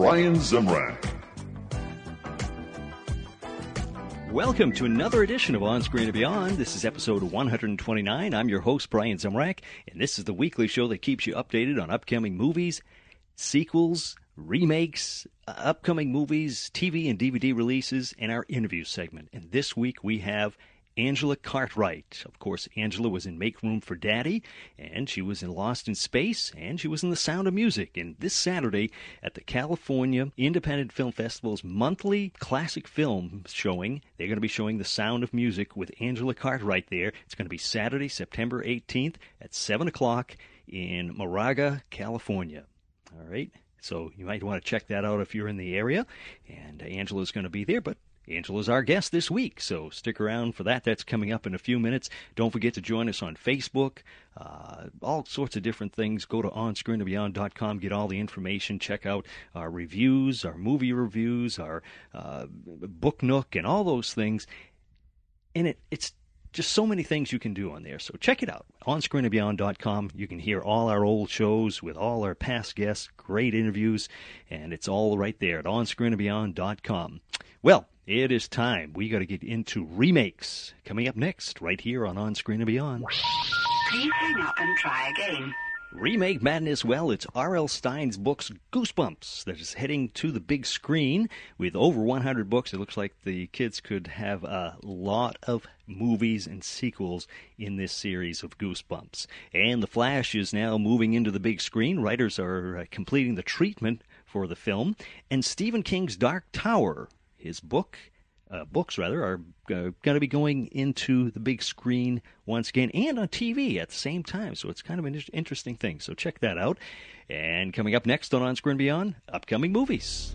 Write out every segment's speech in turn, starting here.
Brian Zemrak. Welcome to another edition of On Screen and Beyond. This is episode 129. I'm your host, Brian Zemrak, and this is the weekly show that keeps you updated on upcoming movies, sequels, remakes, uh, upcoming movies, TV and DVD releases, and our interview segment. And this week we have Angela Cartwright. Of course, Angela was in Make Room for Daddy, and she was in Lost in Space, and she was in The Sound of Music. And this Saturday at the California Independent Film Festival's monthly classic film showing, they're going to be showing The Sound of Music with Angela Cartwright there. It's going to be Saturday, September 18th at 7 o'clock in Moraga, California. All right. So you might want to check that out if you're in the area. And Angela's going to be there, but Angela's our guest this week, so stick around for that. That's coming up in a few minutes. Don't forget to join us on Facebook, uh, all sorts of different things. Go to onscreenandbeyond.com, get all the information, check out our reviews, our movie reviews, our uh, book nook, and all those things. And it, it's just so many things you can do on there. So check it out. OnScreenandBeyond.com. You can hear all our old shows with all our past guests, great interviews, and it's all right there at OnScreenandBeyond.com. Well, it is time. We got to get into remakes. Coming up next, right here on On Screen and Beyond. Please hang up and try again. Remake Madness, well, it's R.L. Stine's books Goosebumps that is heading to the big screen with over 100 books. It looks like the kids could have a lot of movies and sequels in this series of Goosebumps. And The Flash is now moving into the big screen. Writers are uh, completing the treatment for the film. And Stephen King's Dark Tower, his book, uh, books rather are uh, going to be going into the big screen once again and on TV at the same time. So it's kind of an interesting thing. So check that out. And coming up next on On Screen Beyond, upcoming movies.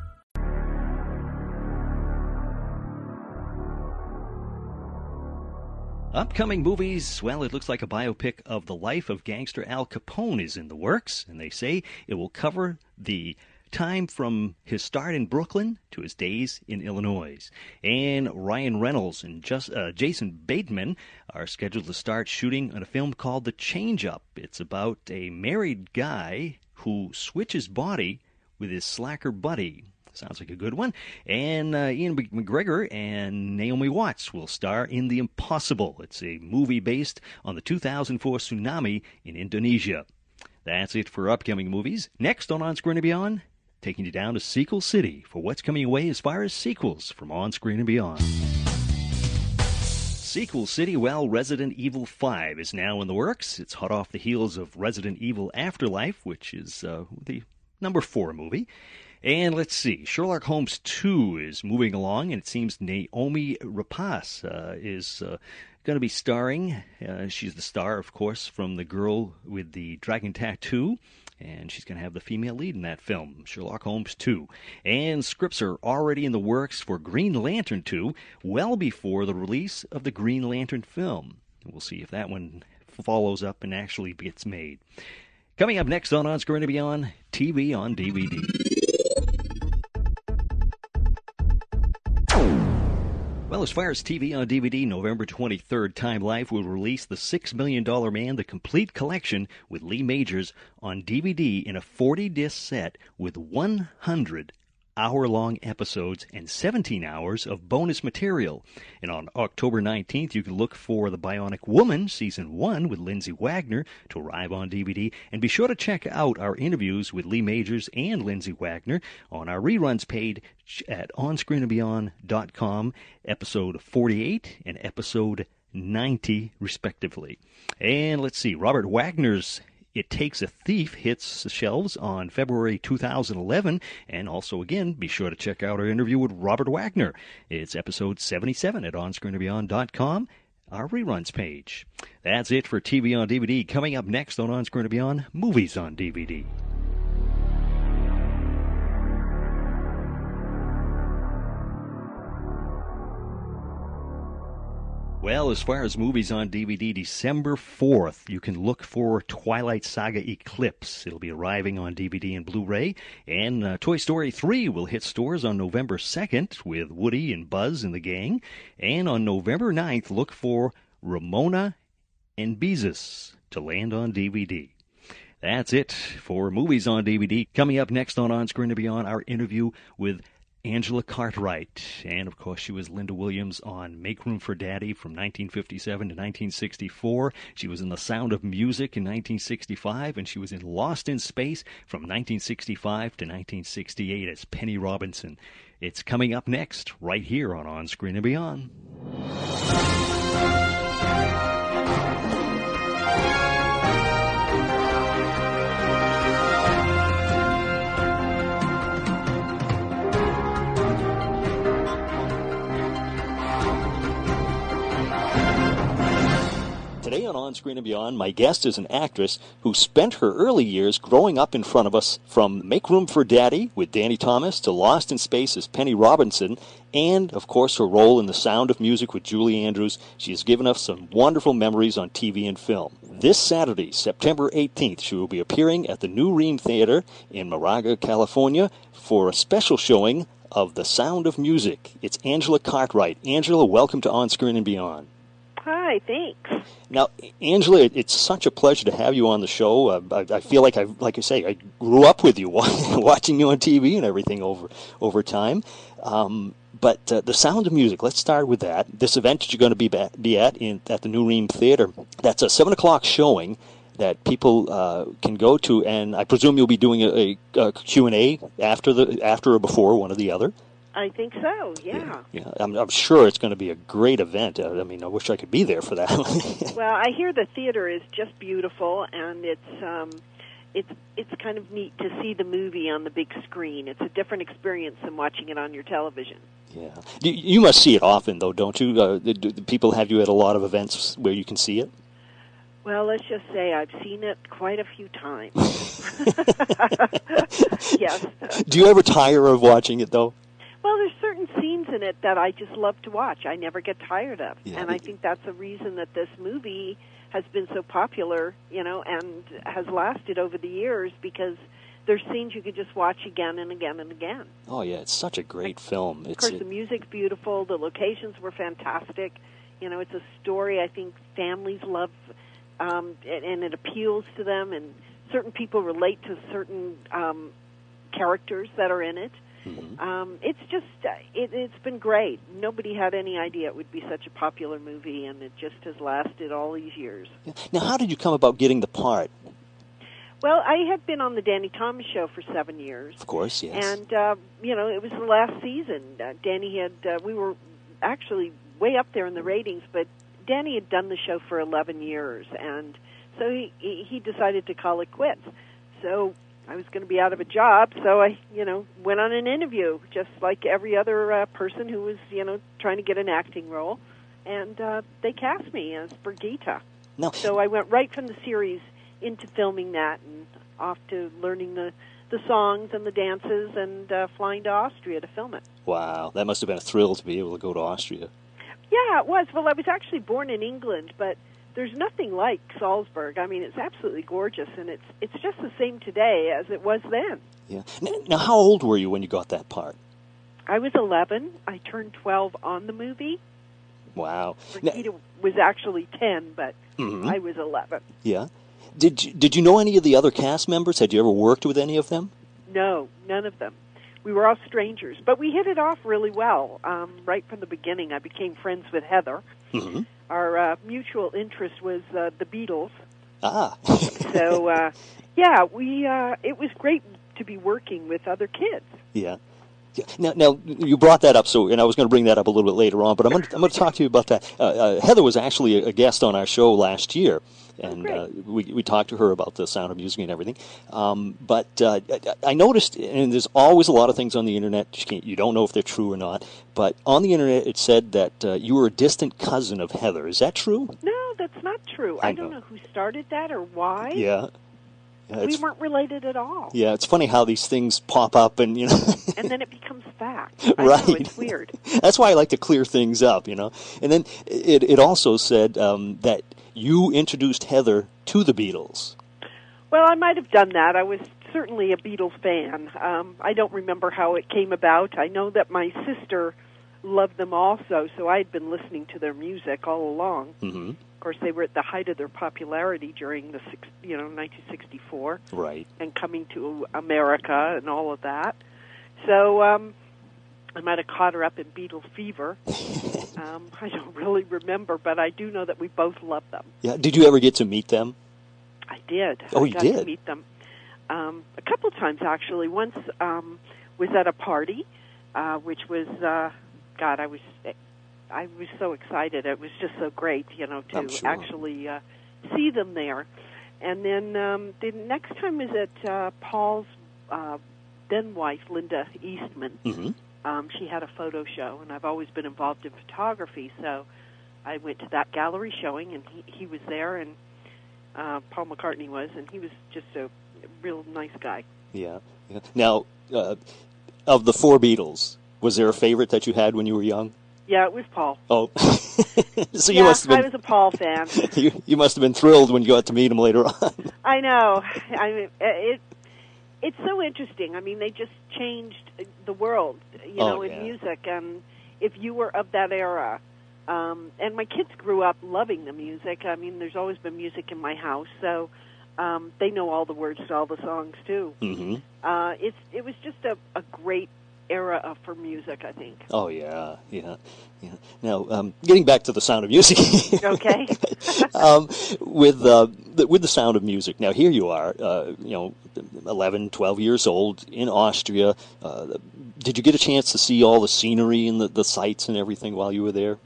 Upcoming movies, well, it looks like a biopic of the life of gangster Al Capone is in the works, and they say it will cover the time from his start in Brooklyn to his days in Illinois. And Ryan Reynolds and just, uh, Jason Bateman are scheduled to start shooting on a film called The Change Up. It's about a married guy who switches body with his slacker buddy. Sounds like a good one. And uh, Ewan McGregor and Naomi Watts will star in The Impossible. It's a movie based on the 2004 tsunami in Indonesia. That's it for upcoming movies. Next on On Screen and Beyond, taking you down to Sequel City for what's coming away as far as sequels from On Screen and Beyond. Sequel City, well, Resident Evil 5 is now in the works. It's hot off the heels of Resident Evil Afterlife, which is uh, the number four movie. And let's see, Sherlock Holmes 2 is moving along, and it seems Naomi Rapace uh, is uh, going to be starring. Uh, she's the star, of course, from The Girl with the Dragon Tattoo, and she's going to have the female lead in that film, Sherlock Holmes 2. And scripts are already in the works for Green Lantern 2, well before the release of the Green Lantern film. We'll see if that one follows up and actually gets made. Coming up next on On Screen and Beyond, TV on DVD. Well, as far as TV on DVD, November 23rd, Time Life will release The $6 Million Man, the complete collection with Lee Majors on DVD in a 40 disc set with 100 hour long episodes and 17 hours of bonus material. And on October 19th, you can look for The Bionic Woman, Season 1 with Lindsay Wagner to arrive on DVD. And be sure to check out our interviews with Lee Majors and Lindsay Wagner on our reruns page at onscreenandbeyond.com, episode 48 and episode 90, respectively. And let's see, Robert Wagner's it Takes a Thief hits the shelves on February 2011. And also, again, be sure to check out our interview with Robert Wagner. It's episode 77 at onscreenandbeyond.com, our reruns page. That's it for TV on DVD. Coming up next on On Screen Beyond, movies on DVD. Well, as far as movies on DVD, December 4th, you can look for Twilight Saga Eclipse. It'll be arriving on DVD and Blu ray. And uh, Toy Story 3 will hit stores on November 2nd with Woody and Buzz and the gang. And on November 9th, look for Ramona and Beezus to land on DVD. That's it for movies on DVD. Coming up next on On Screen and Beyond, our interview with Angela Cartwright. And of course, she was Linda Williams on Make Room for Daddy from 1957 to 1964. She was in The Sound of Music in 1965, and she was in Lost in Space from 1965 to 1968 as Penny Robinson. It's coming up next, right here on On Screen and Beyond. Today on On Screen and Beyond, my guest is an actress who spent her early years growing up in front of us from Make Room for Daddy with Danny Thomas to Lost in Space as Penny Robinson, and, of course, her role in The Sound of Music with Julie Andrews. She has given us some wonderful memories on TV and film. This Saturday, September 18th, she will be appearing at the New Rheem Theater in Moraga, California for a special showing of The Sound of Music. It's Angela Cartwright. Angela, welcome to On Screen and Beyond. Hi, thanks. Now, Angela, it's such a pleasure to have you on the show. Uh, I, I, feel like I, like I say, I grew up with you, watching you on TV and everything over over time. Um, but uh, the sound of music. Let's start with that. This event that you're going to be be at in at the New Rheem Theater. That's a seven o'clock showing that people uh, can go to, and I presume you'll be doing a, a, a Q and A after the after or before one or the other. I think so. Yeah. Yeah. yeah. I'm, I'm, sure it's going to be a great event. Uh, I mean, I wish I could be there for that. well, I hear the theater is just beautiful, and it's um, it's it's kind of neat to see the movie on the big screen. It's a different experience than watching it on your television. Yeah. You, you must see it often, though, don't you? Uh, do, do people have you at a lot of events where you can see it? Well, let's just say I've seen it quite a few times. yes. Do you ever tire of watching it, though? Well, there's certain scenes in it that I just love to watch. I never get tired of, yeah, and I think that's the reason that this movie has been so popular, you know, and has lasted over the years because there's scenes you could just watch again and again and again. Oh yeah, it's such a great film. Of course, the music's beautiful. The locations were fantastic. You know, it's a story I think families love, um, and, and it appeals to them. And certain people relate to certain um, characters that are in it. Mm-hmm. Um, it's just uh, it, it's been great. Nobody had any idea it would be such a popular movie, and it just has lasted all these years. Now, how did you come about getting the part? Well, I had been on the Danny Thomas show for seven years. Of course, yes. And uh, you know, it was the last season. Uh, Danny had uh, we were actually way up there in the ratings, but Danny had done the show for eleven years, and so he he decided to call it quits. So I was going to be out of a job, so I, you know, went on an interview, just like every other uh, person who was, you know, trying to get an acting role, and uh, they cast me as Brigitta. No. So I went right from the series into filming that, and off to learning the the songs and the dances, and uh, flying to Austria to film it. Wow, that must have been a thrill to be able to go to Austria. Yeah, it was. Well, I was actually born in England, but there's nothing like Salzburg. I mean, it's absolutely gorgeous, and it's it's just the same today as it was then. Yeah. Now, how old were you when you got that part? I was 11. I turned 12 on the movie. Wow. Brigitta now, was actually 10, but mm-hmm. I was 11. Yeah. Did you, did you know any of the other cast members? Had you ever worked with any of them? No, none of them. we were all strangers, but we hit it off really well um, right from the beginning. I became friends with Heather. hmm Our uh, mutual interest was uh, the Beatles, Ah. so uh, yeah, we uh, it was great to be working with other kids. Yeah. Now, now you brought that up, so and I was going to bring that up a little bit later on, but I'm going to, I'm going to talk to you about that. Uh, uh, Heather was actually a guest on our show last year, and great. uh, we we talked to her about the sound of music and everything. Um, but uh, I noticed, and there's always a lot of things on the internet you, can't, you don't know if they're true or not. But on the internet, it said that uh, you were a distant cousin of Heather. Is that true? No, that's not true. I I, don't know. know who started that or why. Yeah. We weren't related at all. yeah, it's funny how these things pop up, and you know. And then it becomes fact. I Right. know, it's weird. That's why I like to clear things up, you know. And then it it also said um, that you introduced Heather to the Beatles. Well, I might have done that. I was certainly a Beatles fan. Um, I don't remember how it came about. I know that my sister loved them also, so I had been listening to their music all along. hmm Of course, they were at the height of their popularity during the six, you know 1964 Right. and coming to America and all of that. So um, I might have caught her up in Beatles fever. um, I don't really remember, but I do know that we both loved them. Yeah. Did you ever get to meet them? I did. Oh, I you got did? to meet them um, a couple of times actually. Once um, was at a party, uh, which was uh, God. I was I was so excited. It was just so great, you know, to sure. actually uh, see them there. And then um, the next time was at uh, Paul's uh, then wife, Linda Eastman. hmm Um, she had a photo show, and I've always been involved in photography, so I went to that gallery showing, and he, he was there, and uh, Paul McCartney was, and he was just a real nice guy. Yeah. yeah. Now, uh, of the four Beatles, was there a favorite that you had when you were young? Yeah, it was Paul. Oh, so you yeah, must have been. I was a Paul fan. you, you must have been thrilled when you got to meet him later on. I know. I mean, it it's so interesting. I mean, they just changed the world, you Oh, know, yeah. in music. And if you were of that era, um, and my kids grew up loving the music. I mean, there's always been music in my house, so um, they know all the words to all the songs too. Mm-hmm. Uh, it's it was just a, a great era of, for music, I think. Oh yeah, yeah, yeah. Now, um, getting back to the sound of music. Okay. um, with uh, the, with the sound of music. Now here you are, uh, you know, 11, 12 years old in Austria. Uh, did you get a chance to see all the scenery and the, the sights and everything while you were there?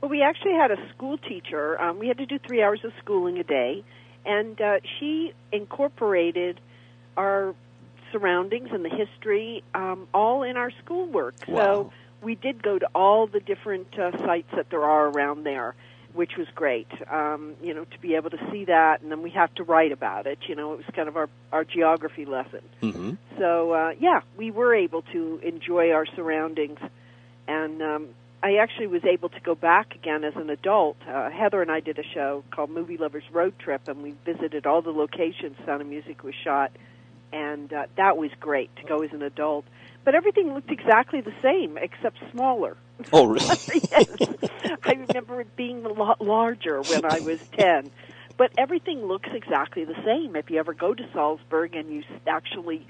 Well, we actually had a school teacher. Um, we had to do three hours of schooling a day, and uh, she incorporated our surroundings and the history um, all in our schoolwork. Wow. So we did go to all the different uh, sites that there are around there, which was great. Um, you know, to be able to see that, and then we have to write about it. You know, it was kind of our our geography lesson. hmm So uh, yeah, we were able to enjoy our surroundings, and um, I actually was able to go back again as an adult. Uh, Heather and I did a show called Movie Lovers Road Trip, and we visited all the locations Sound of Music was shot, and uh, that was great to go as an adult. But everything looked exactly the same except smaller. Oh, really? yes, I remember it being a lot larger when I was ten. But everything looks exactly the same. If you ever go to Salzburg and you actually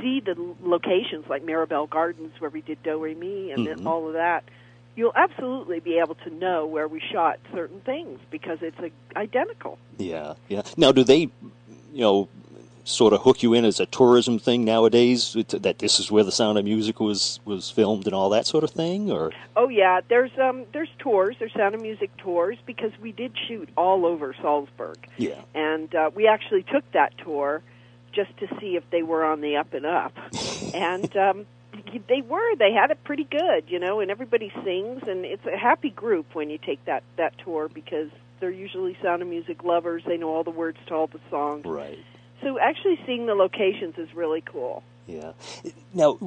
see the locations like Mirabell Gardens where we did Do Re Mi and Mhm. all of that, you'll absolutely be able to know where we shot certain things because it's a, identical. Yeah, yeah. Now, do they, you know, sort of hook you in as a tourism thing nowadays? That this is where the Sound of Music was was filmed and all that sort of thing, or Oh yeah, there's um there's tours, there's Sound of Music tours because we did shoot all over Salzburg. yeah, and uh, we actually took that tour just to see if they were on the up and up, and um, they were. They had it pretty good, you know. And everybody sings, and it's a happy group when you take that that tour because they're usually Sound of Music lovers. They know all the words to all the songs. right. So actually, seeing the locations is really cool. Yeah. Now,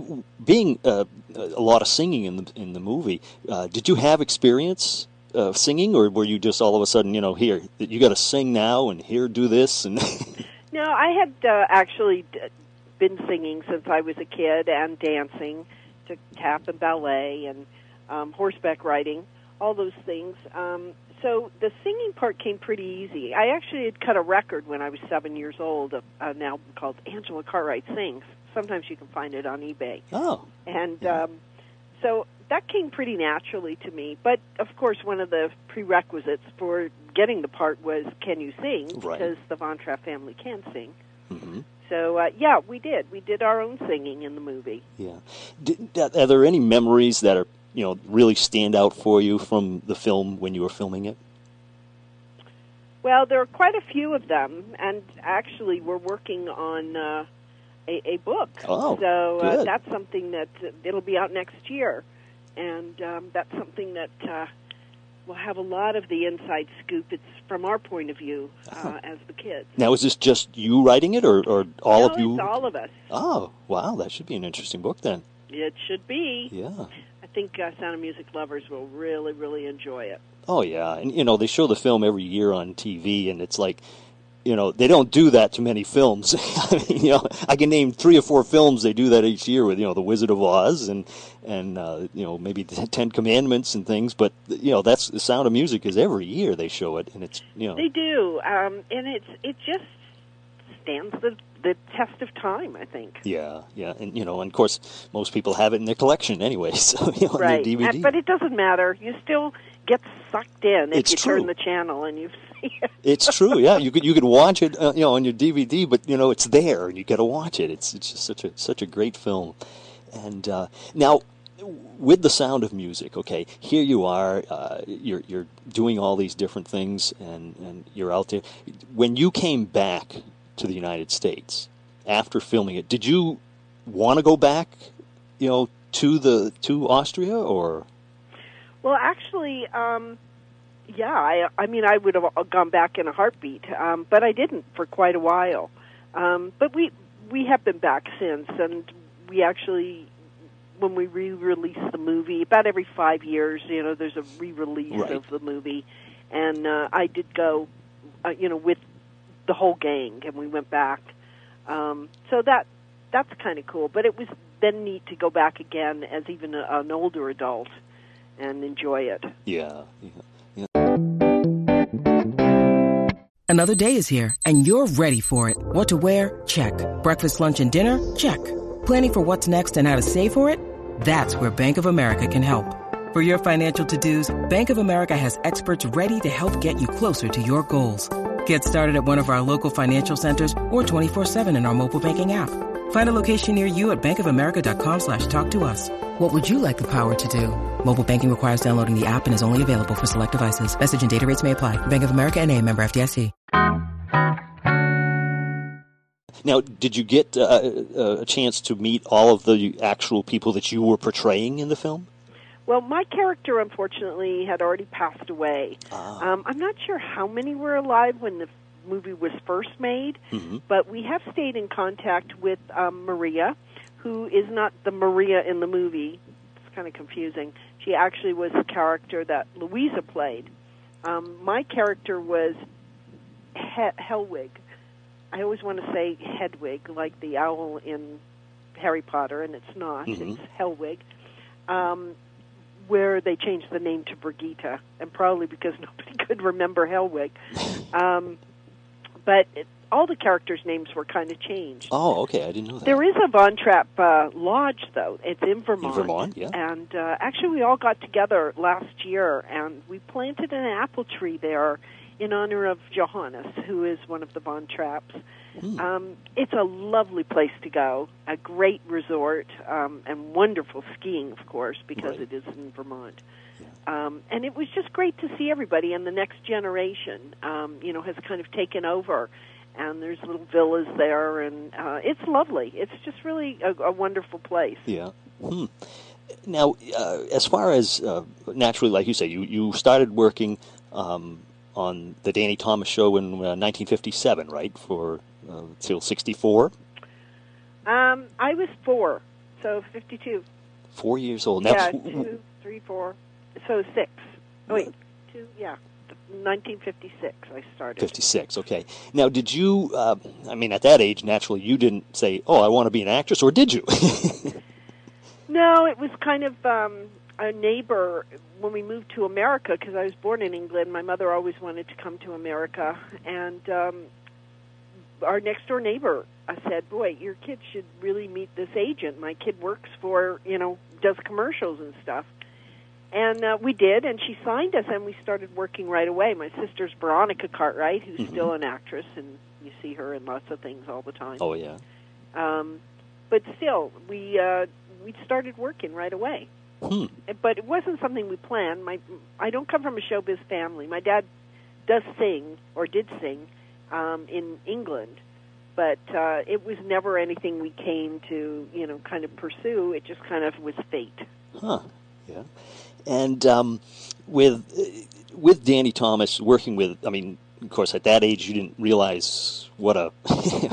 being uh, a lot of singing in the in the movie, uh, did you have experience uh, singing, or were you just all of a sudden, you know, here you got to sing now, and here do this, and No, I had uh, actually been singing since I was a kid and dancing to tap and ballet and um, horseback riding, all those things. Um, so the singing part came pretty easy. I actually had cut a record when I was seven years old, of an album called Angela Cartwright Sings. Sometimes you can find it on eBay. Oh, And Yeah. um, so that came pretty naturally to me. But of course, one of the prerequisites for getting the part was can you sing? Right. Because the Von Trapp family can sing. hmm So uh, yeah, we did. We did our own singing in the movie. yeah. Did, are there any memories that are you know really stand out for you from the film when you were filming it? Well, there are quite a few of them, and actually, we're working on uh, a, a book. Oh, so uh, that's something that uh, it'll be out next year, and um, that's something that uh, will have a lot of the inside scoop. It's from our point of view uh, Oh. as the kids. Now, is this just you writing it, or, or all no, of you? It's all of us. Oh, wow, that should be an interesting book then. It should be. Yeah. I think uh, Sound of Music lovers will really, really enjoy it. Oh yeah, and you know they show the film every year on TV, and it's like, you know, they don't do that to many films. I mean, you know, I can name three or four films they do that each year with, you know, The Wizard of Oz and and uh, you know maybe the Ten Commandments and things. But you know, that's the Sound of Music is every year they show it, and it's you know, They do, um, and it's it just stands the the test of time. I think. yeah, yeah, and you know, and of course most people have it in their collection anyway, so you know, on right. their DVD. But it doesn't matter. You still get sucked in if It's you true. turn the channel and you see it. It's true, yeah. You could you could watch it, uh, you know, on your DVD, but you know it's there, and you got to watch it. It's it's just such a such a great film. And uh, now, with the sound of music, okay, here you are, uh, you're you're doing all these different things, and and you're out there. When you came back to the United States after filming it, did you want to go back, you know, to the to Austria or? Well, actually, um, yeah. I I mean, I would have gone back in a heartbeat, um, but I didn't for quite a while. Um, but we we have been back since, and we actually. When we re-release the movie, about every five years, you know, there's a re-release Right. of the movie, and uh, I did go, uh, you know, with the whole gang, and we went back. Um, so that that's kind of cool. But it was then neat to go back again as even a, an older adult and enjoy it. Yeah, yeah. Another day is here, and you're ready for it. What to wear? Check. Breakfast, lunch, and dinner? Check. Planning for what's next and how to save for it? That's where Bank of America can help. For your financial to-dos, Bank of America has experts ready to help get you closer to your goals. Get started at one of our local financial centers or 24-7 in our mobile banking app. Find a location near you at bankofamerica.com slash talk to us. What would you like the power to do? Mobile banking requires downloading the app and is only available for select devices. Message and data rates may apply. Bank of America and a member FDIC. Now, did you get uh, uh, a chance to meet all of the actual people that you were portraying in the film? Well, my character unfortunately had already passed away. Ah. Um, I'm not sure how many were alive when the movie was first made, Mhm. but we have stayed in contact with um, Maria, who is not the Maria in the movie. It's kind of confusing. She actually was the character that Louisa played. Um, my character was he- Helwig. I always want to say Hedwig, like the owl in Harry Potter, and it's not. Mhm. It's Helwig. Um, where they changed the name to Brigitta, and probably because nobody could remember Helwig. Um, but it, all the characters' names were kind of changed. Oh, okay, I didn't know that. There is a Von Trapp uh, lodge, though. It's in Vermont. Vermont, yeah. And uh, actually, we all got together last year, and we planted an apple tree there in honor of Johannes, who is one of the Von Trapps. Hmm. Um, it's a lovely place to go, a great resort, um, and wonderful skiing, of course, because Right. it is in Vermont. Um, and it was just great to see everybody, and the next generation, um, you know, has kind of taken over. And there's little villas there, and uh, it's lovely. It's just really a, a wonderful place. Yeah. Hmm. Now, uh, as far as uh, naturally, like you say, you, you started working um, on the Danny Thomas show in uh, 1957, right? For uh, till 64, Um, I was four, so 52. four years old. Now, yeah, two, three, four. So six. Oh, wait, two, yeah. 1956 I started. 56. Okay. Now, did you? Uh, I mean, at that age, naturally, you didn't say, "Oh, I want to be an actress," or did you? No, it was kind of um a neighbor when we moved to America because I was born in England. My mother always wanted to come to America, and um, our next door neighbor uh, said, "Boy, your kid should really meet this agent. My kid works for you know does commercials and stuff." And uh, we did, and she signed us, and we started working right away. My sister's Veronica Cartwright, who's Mhm. still an actress, and you see her in lots of things all the time. Oh yeah. Um, but still, we uh, we started working right away. Hmm. But it wasn't something we planned. My I don't come from a showbiz family. My dad does sing or did sing um, in England, but uh, it was never anything we came to you know kind of pursue. It just kind of was fate. Huh. Yeah. And um, with with Danny Thomas working with, I mean, of course, at that age, you didn't realize what a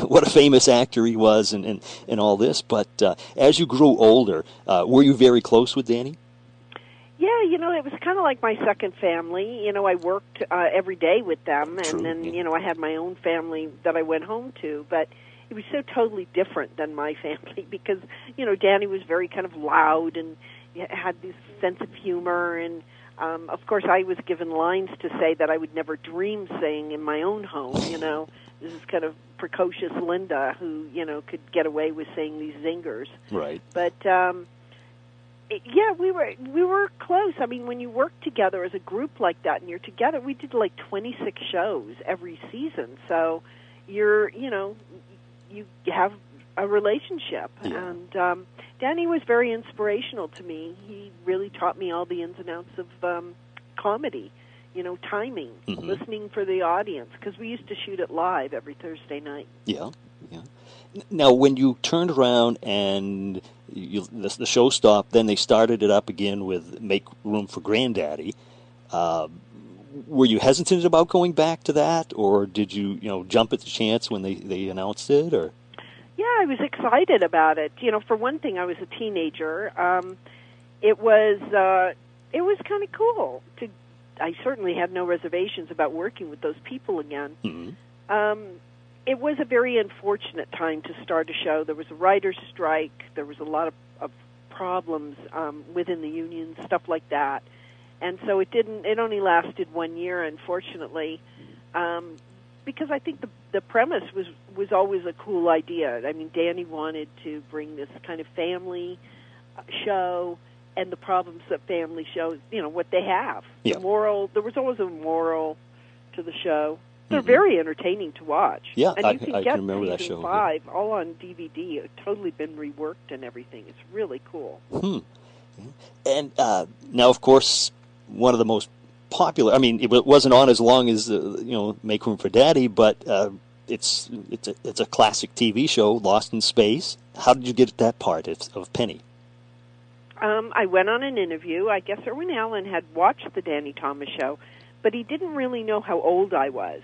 what a famous actor he was, and and, and all this. But uh, as you grew older, uh, were you very close with Danny? Yeah, you know, it was kind of like my second family. You know, I worked uh, every day with them, and True, then yeah. you know, I had my own family that I went home to. But it was so totally different than my family because you know, Danny was very kind of loud and had this sense of humor, and um, of course, I was given lines to say that I would never dream saying in my own home. You know, this is kind of precocious Linda who you know could get away with saying these zingers Right. but um it- yeah we were we were close i mean when you work together as a group like that and you're together we did like 26 shows every season so you're you know you have a relationship Yeah. and um danny was very inspirational to me he really taught me all the ins and outs of um comedy you know timing Mhm. listening for the audience because we used to shoot it live every thursday night Yeah, yeah. Now, when you turned around and you, the, the show stopped, then they started it up again with "Make Room for Granddaddy." Uh, were you hesitant about going back to that, or did you, you know, jump at the chance when they, they announced it? Or Yeah, I was excited about it. You know, for one thing, I was a teenager. Um, it was uh, it was kind of cool to. I certainly had no reservations about working with those people again. Mhm. Um, it was a very unfortunate time to start a show. There was a writer's strike. There was a lot of, of problems um, within the union, stuff like that. And so it didn't. It only lasted one year, unfortunately, um, because I think the the premise was was always a cool idea. I mean, Danny wanted to bring this kind of family uh, show and the problems that family shows, you know, what they have. Yeah. The moral. There was always a moral to the show. They're Mhm. very entertaining to watch. Yeah, and I- you can I get can remember that show, yeah. five all on DVD. It's totally been reworked and everything. It's really cool. Hmm. And uh, now, of course, one of the most popular. I mean, it wasn't on as long as uh, you know, Make Room for Daddy, but uh, it's it's a, it's a classic TV show, Lost in Space. How did you get that part of, of Penny? Um, I went on an interview. I guess Irwin Allen had watched the Danny Thomas show, but he didn't really know how old I was.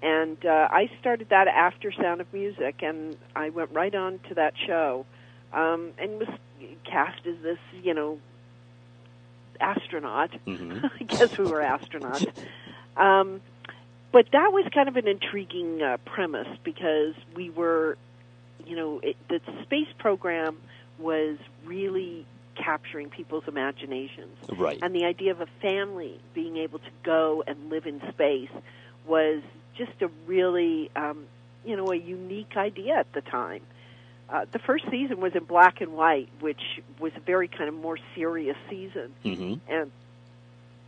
And uh, I started that after Sound of Music, and I went right on to that show, um, and was cast as this, you know, astronaut. Mhm. I guess we were astronauts. Um, but that was kind of an intriguing uh, premise because we were, you know, it, the space program was really capturing people's imaginations. Right. And the idea of a family being able to go and live in space was just a really, um, you know, a unique idea at the time. Uh, the first season was in black and white, which was a very kind of more serious season hmm and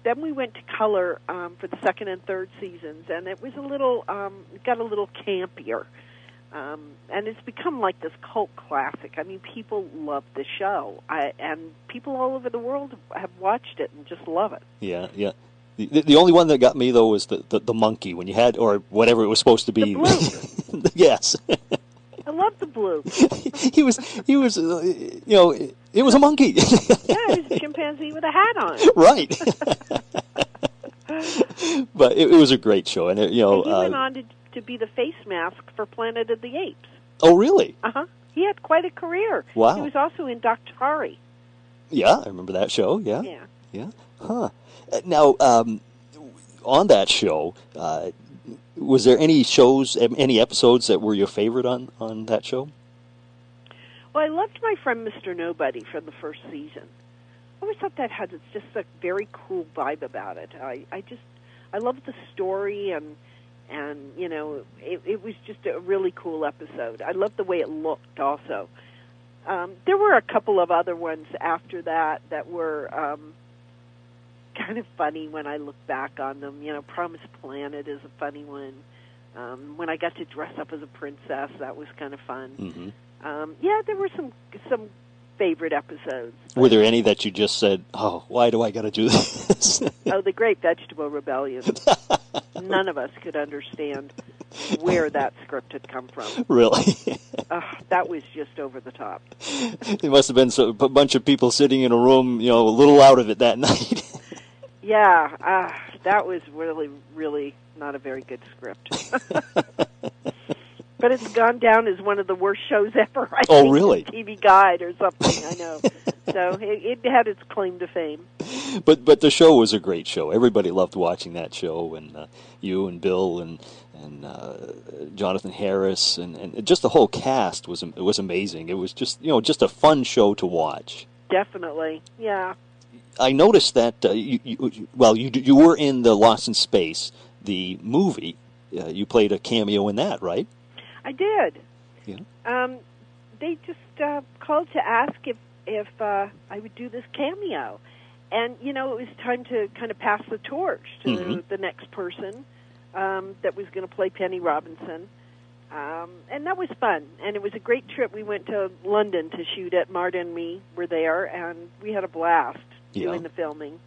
then we went to color um, for the second and third seasons, and it was a little um, got a little campier, um, and it's become like this cult classic. I mean, people love the show, I, and people all over the world have watched it and just love it. Yeah, yeah. The, the- only one that got me though was the, the, the monkey when you had or whatever it was supposed to be. Yes, love the Bloop. he was he was uh, you know it, it was a monkey. Yeah, it was a chimpanzee with a hat on. right. but it, it was a great show, and it, you know. And he went Uh, on to to be the face mask for Planet of the Apes. oh, really? Uh huh. He had quite a career. Wow. He was also in Daktari. Yeah, I remember that show. Yeah, Yeah. yeah. Huh. Uh, Now, um, on that show, uh, was there any shows, um, any episodes that were your favorite on on that show? Well, I loved my friend Mr. Nobody from the first season. I always thought that had just a very cool vibe about it. I I just I loved the story and and you know it, it was just a really cool episode. I loved the way it looked also. Um, there were a couple of other ones after that that were um, kind of funny when I look back on them. You know, Promised Planet is a funny one. Um, when I got to dress up as a princess, that was kind of fun. hmm Um, yeah, there were some some favorite episodes. Were there any that you just said, "Oh, why do I got to do this"? Oh, the Great Vegetable Rebellion. None of us could understand where that script had come from. really? Ugh, that was just over the top. it must have been so, a bunch of people sitting in a room, you know, a little out of it that night. Yeah, uh, that was really, really not a very good script. but it's gone down as one of the worst shows ever. I Oh, think, really? TV Guide or something. I know. so it, it had its claim to fame. but but the show was a great show. Everybody loved watching that show, and uh, you and Bill and and uh, Jonathan Harris and, and just the whole cast was it was amazing. It was just you know just a fun show to watch. Definitely. Yeah. I noticed that uh, you, you well you you were in the Lost in Space the movie. Uh, you played a cameo in that, right? I did. Yeah. Um, they just uh, called to ask if if uh, I would do this cameo, and you know it was time to kind of pass the torch to Mhm. the next person um, that was going to play Penny Robinson, um, and that was fun. And it was a great trip. We went to London to shoot it. Marta and me were there, and we had a blast Yeah. doing the filming.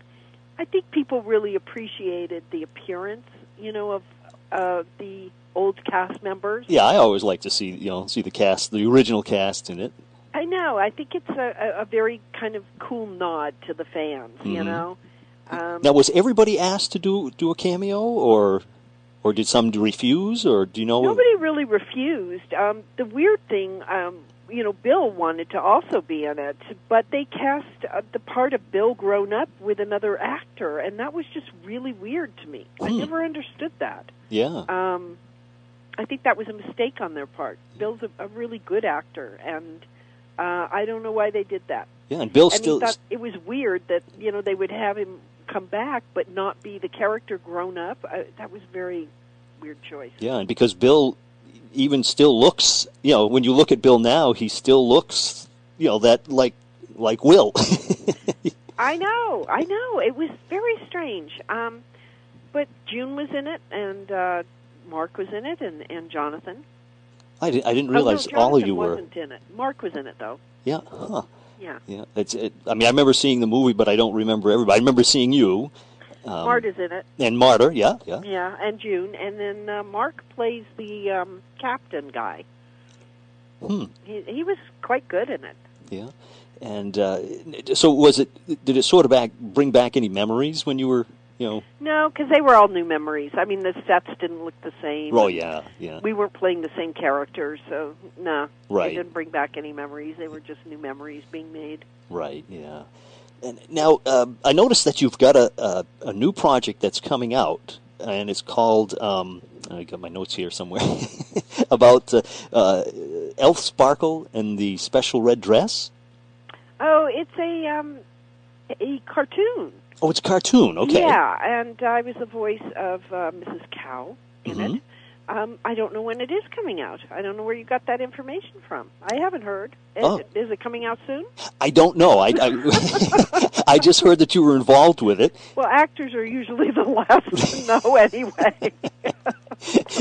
I think people really appreciated the appearance, you know, of uh, the old cast members. Yeah, I always like to see you know see the cast, the original cast in it. I know. I think it's a, a, very kind of cool nod to the fans. You Mhm. know. Um, Now, was everybody asked to do do a cameo, or or did some refuse, or do you know? nobody really refused. Um, the weird thing, um, you know, Bill wanted to also be in it, but they cast uh, the part of Bill grown up with another actor, and that was just really weird to me. I Hmm. never understood that. Yeah, Um, I think that was a mistake on their part. Bill's a, a really good actor, and uh, I don't know why they did that. yeah, and Bill and still. thought it was weird that you know they would have him come back but not be the character grown up. I, that was very weird choice. Yeah, and because Bill even still looks, you know, when you look at Bill now, he still looks, you know, that like like Will. I know, I know. It was very strange. Um, but June was in it, and uh, Mark was in it, and, and Jonathan. I, didn't, I didn't Oh, no, realize all of you were. in it. Mark was in it though. Yeah, huh. Yeah, Yeah, it's. It, I mean, I remember seeing the movie, but I don't remember everybody. I remember seeing you. Um, Marta's in it. and Marta. Yeah, yeah. Yeah, and June, and then uh, Mark plays the um, captain guy. Hmm. He he was quite good in it. Yeah. And uh, so, was it? Did it sort of back bring back any memories when you were, you know? No, because they were all new memories. I mean, the sets didn't look the same. Oh yeah, yeah. We weren't playing the same characters, so no. Right. They didn't bring back any memories. They were just new memories being made. Right. Yeah. And now um, I noticed that you've got a, a a new project that's coming out, and it's called. Um, I got my notes here somewhere about uh, uh, Elf Sparkle and the special red dress. Oh, it's a um, a cartoon. Oh, it's a cartoon. Okay. Yeah, and I was the voice of uh, Mrs. Cow in Mhm. it. Um, I don't know when it is coming out. I don't know where you got that information from. I haven't heard. Is, Oh. it, is it coming out soon? I don't know. I I, I just heard that you were involved with it. Well, actors are usually the last to know anyway.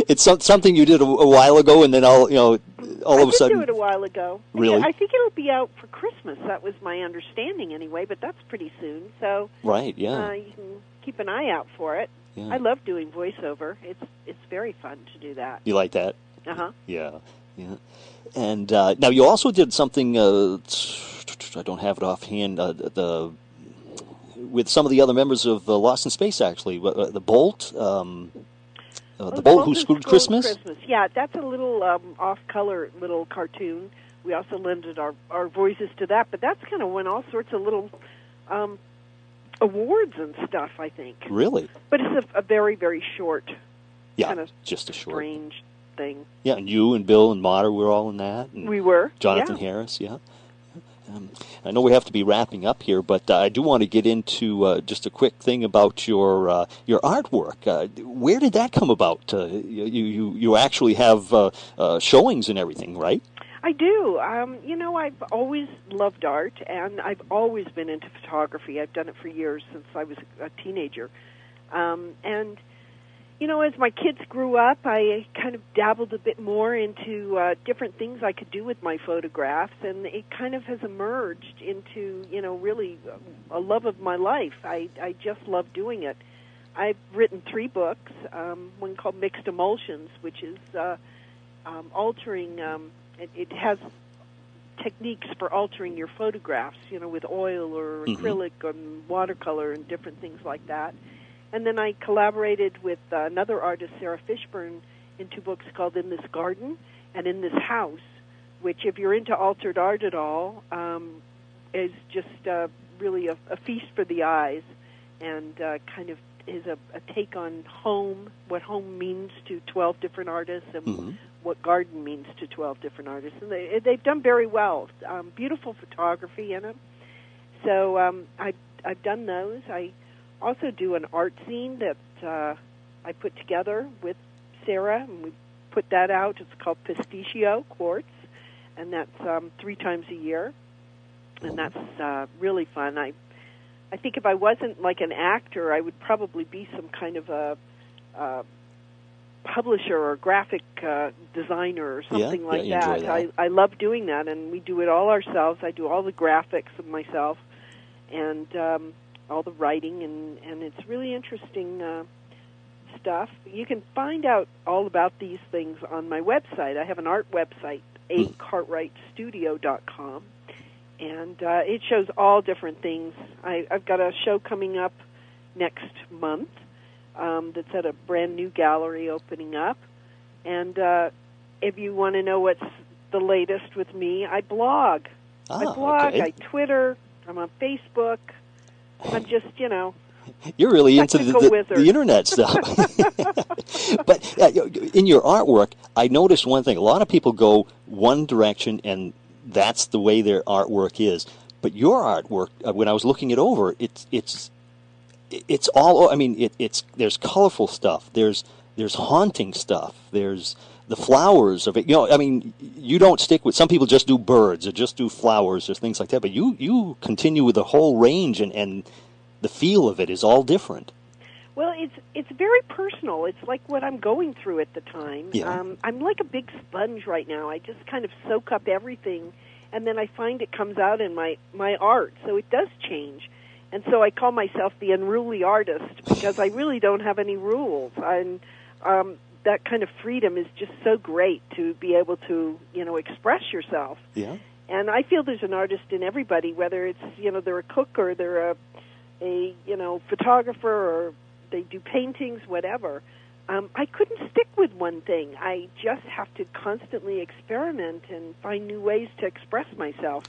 It's some, something you did a, a while ago, and then all you know, all I of a sudden. I did do it a while ago. Really? I think it'll be out for Christmas. That was my understanding anyway, but that's pretty soon. So Right. Yeah. uh, you can keep an eye out for it. Yeah. I love doing voiceover. It's it's very fun to do that. you like that? Uh huh. Yeah, yeah. And uh, now you also did something. Uh, I don't have it offhand. Uh, the with some of the other members of uh, Lost in Space, actually, uh, the Bolt, um, uh, the Bolt Who Screwed Christmas. Christmas. Yeah, that's a little um, off-color little cartoon. We also lended our our voices to that, but that's kind of won all sorts of little um, awards and stuff. I think, Really? but it's a, a very very short, Yeah, kind of just a short. strange thing. Yeah, and you and Bill and Marta were all in that. And We were Jonathan yeah. Harris, yeah. Um, I know we have to be wrapping up here, but uh, I do want to get into uh, just a quick thing about your uh, your artwork. Uh, where did that come about? Uh, you, you you actually have uh, uh, showings and everything, right? I do. Um, you know, I've always loved art, and I've always been into photography. I've done it for years since I was a teenager. Um, and you know, as my kids grew up, I kind of dabbled a bit more into uh, different things I could do with my photographs, and it kind of has emerged into, you know, really a love of my life. I I just love doing it. I've written three books. Um, one called Mixed Emulsions, which is uh, um, altering. Um, it, it has techniques for altering your photographs, you know, with oil or Mhm. acrylic and watercolor and different things like that. And then I collaborated with uh, another artist, Sarah Fishburn, in two books called In This Garden and In This House, which, if you're into altered art at all, um, is just uh, really a, a feast for the eyes and uh, kind of is a, a take on home, what home means to 12 different artists, and Mhm. What garden means to 12 different artists. And they, they've done very well. Um, beautiful photography in them. So um, I, I've done those. I also do an art scene that uh, I put together with Sarah, and we put that out. It's called Pistachio Quartz, and that's um, three times a year, and that's uh, really fun. I I think if I wasn't like an actor, I would probably be some kind of a, uh publisher or graphic uh, designer or something yeah, like enjoy that. that. I I love doing that, and we do it all ourselves. I do all the graphics of myself, and um, all the writing, and and it's really interesting uh, stuff. You can find out all about these things on my website. I have an art website, acartwrightstudio.com, and uh, it shows all different things. I, I've got a show coming up next month um, that's at a brand new gallery opening up, and uh, if you want to know what's the latest with me, I blog. I Ah, blog. okay. I Twitter. I'm on Facebook. I'm just, you know, You're really into the, the, the internet stuff. but uh, in your artwork, I noticed one thing. A lot of people go one direction, and that's the way their artwork is. But your artwork, uh, when I was looking it over, it's it's it's all. I mean, it, it's there's colorful stuff. There's there's haunting stuff. There's the flowers of it. You know, I mean, you don't stick with. Some people just do birds or just do flowers or things like that. But you you continue with the whole range, and and the feel of it is all different. Well, it's it's very personal. It's like what I'm going through at the time. Yeah. Um, I'm like a big sponge right now. I just kind of soak up everything, and then I find it comes out in my my art. So it does change, and so I call myself the unruly artist because I really don't have any rules. And um, that kind of freedom is just so great to be able to you know express yourself. Yeah. And I feel there's an artist in everybody, whether it's you know they're a cook or they're a a you know photographer or they do paintings, whatever. Um, I couldn't stick with one thing. I just have to constantly experiment and find new ways to express myself.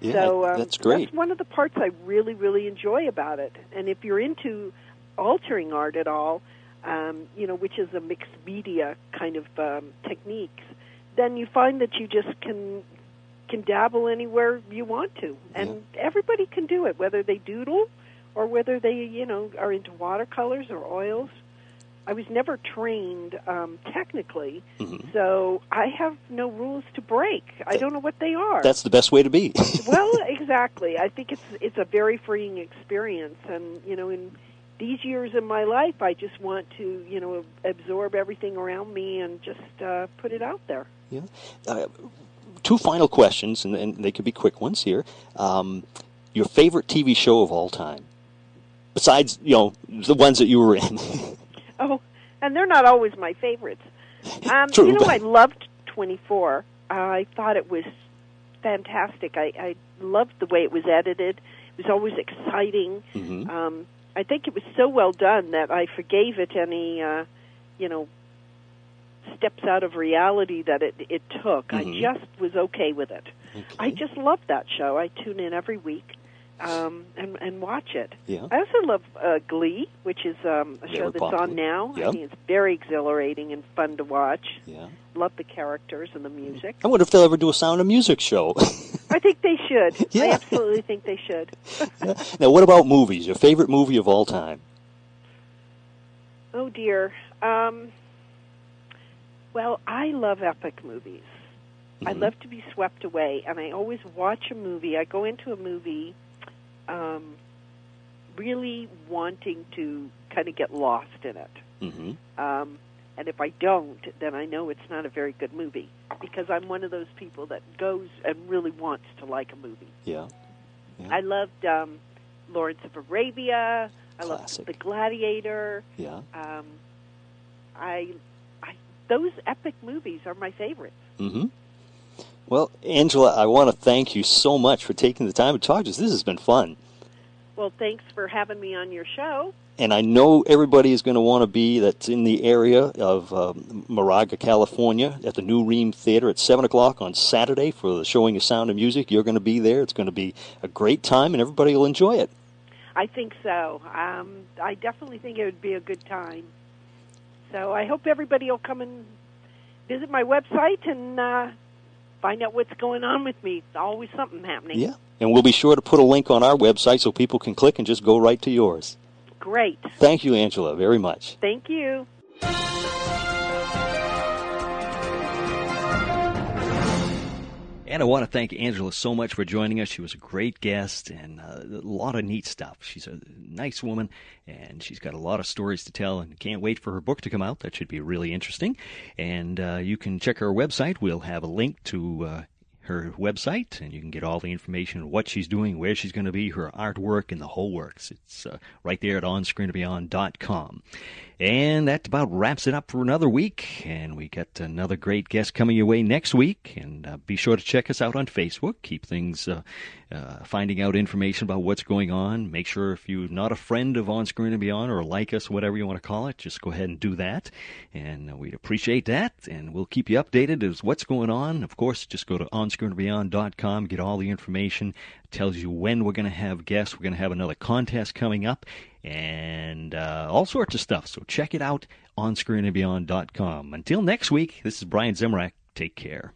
Yeah, so um, that's great. That's one of the parts I really, really enjoy about it. And if you're into altering art at all, um, you know, which is a mixed media kind of um, techniques, then you find that you just can can dabble anywhere you want to, and everybody can do it, whether they doodle or whether they, you know, are into watercolors or oils. I was never trained um, technically, Mhm. so I have no rules to break. I don't know what they are. That's the best way to be. well, exactly. I think it's it's a very freeing experience, and you know, in these years in my life, I just want to, you know, absorb everything around me and just uh, put it out there. yeah. Uh, two final questions, and, and they could be quick ones here. Um, your favorite TV show of all time, besides you know the ones that you were in. Oh, and they're not always my favorites. Um, True, You know, I loved 24. Uh, I thought it was fantastic. I, I loved the way it was edited. It was always exciting. Mhm. Um, I think it was so well done that I forgave it any, uh, you know, steps out of reality that it it took. Mhm. I just was okay with it. I just love that show. I tune in every week um, and and watch it. Yeah. I also love uh, Glee, which is um, a show that's popular. on now. Yeah. I think it's very exhilarating and fun to watch. Yeah. Love the characters and the music. I wonder if they'll ever do a Sound of Music show. I think they should. I absolutely think they should. now, what about movies? Your favorite movie of all time? Oh dear. Um, well, I love epic movies. I Mhm. love to be swept away, and I always watch a movie. I go into a movie um, really wanting to kind of get lost in it. hmm Um, and if I don't, then I know it's not a very good movie because I'm one of those people that goes and really wants to like a movie. Yeah. I loved um, Lawrence of Arabia. I Classic. loved The Gladiator. Yeah. Um, I, I, those epic movies are my favorites. hmm Well, Angela, I want to thank you so much for taking the time to talk to us. This has been fun. Well, thanks for having me on your show. And I know everybody is going to want to be that's in the area of um, Moraga, California, at the New Rheem Theater at 7 o'clock on Saturday for the showing of Sound of Music. You're going to be there. It's going to be a great time, and everybody will enjoy it. I think so. Um, I definitely think it would be a good time. So I hope everybody will come and visit my website and uh, find out what's going on with me. It's always something happening. Yeah. And we'll be sure to put a link on our website so people can click and just go right to yours. Great. Thank you, Angela, very much. Thank you. And I want to thank Angela so much for joining us. She was a great guest and uh, a lot of neat stuff. She's a nice woman and she's got a lot of stories to tell and can't wait for her book to come out. That should be really interesting. And uh, you can check her website. We'll have a link to uh, her website and you can get all the information on what she's doing, where she's going to be, her artwork, and the whole works. It's uh, right there at onscreenandbeyond.com. And that about wraps it up for another week. And we got another great guest coming your way next week. And uh, be sure to check us out on Facebook. Keep things, uh, uh, finding out information about what's going on. Make sure if you're not a friend of On Screen and Beyond or like us, whatever you want to call it, just go ahead and do that. And uh, we'd appreciate that. And we'll keep you updated as what's going on. Of course, just go to onscreenandbeyond.com, get all the information. It tells you when we're going to have guests. We're going to have another contest coming up and uh, all sorts of stuff. So check it out on screenandbeyond.com. Until next week, this is Brian Zemrak. Take care.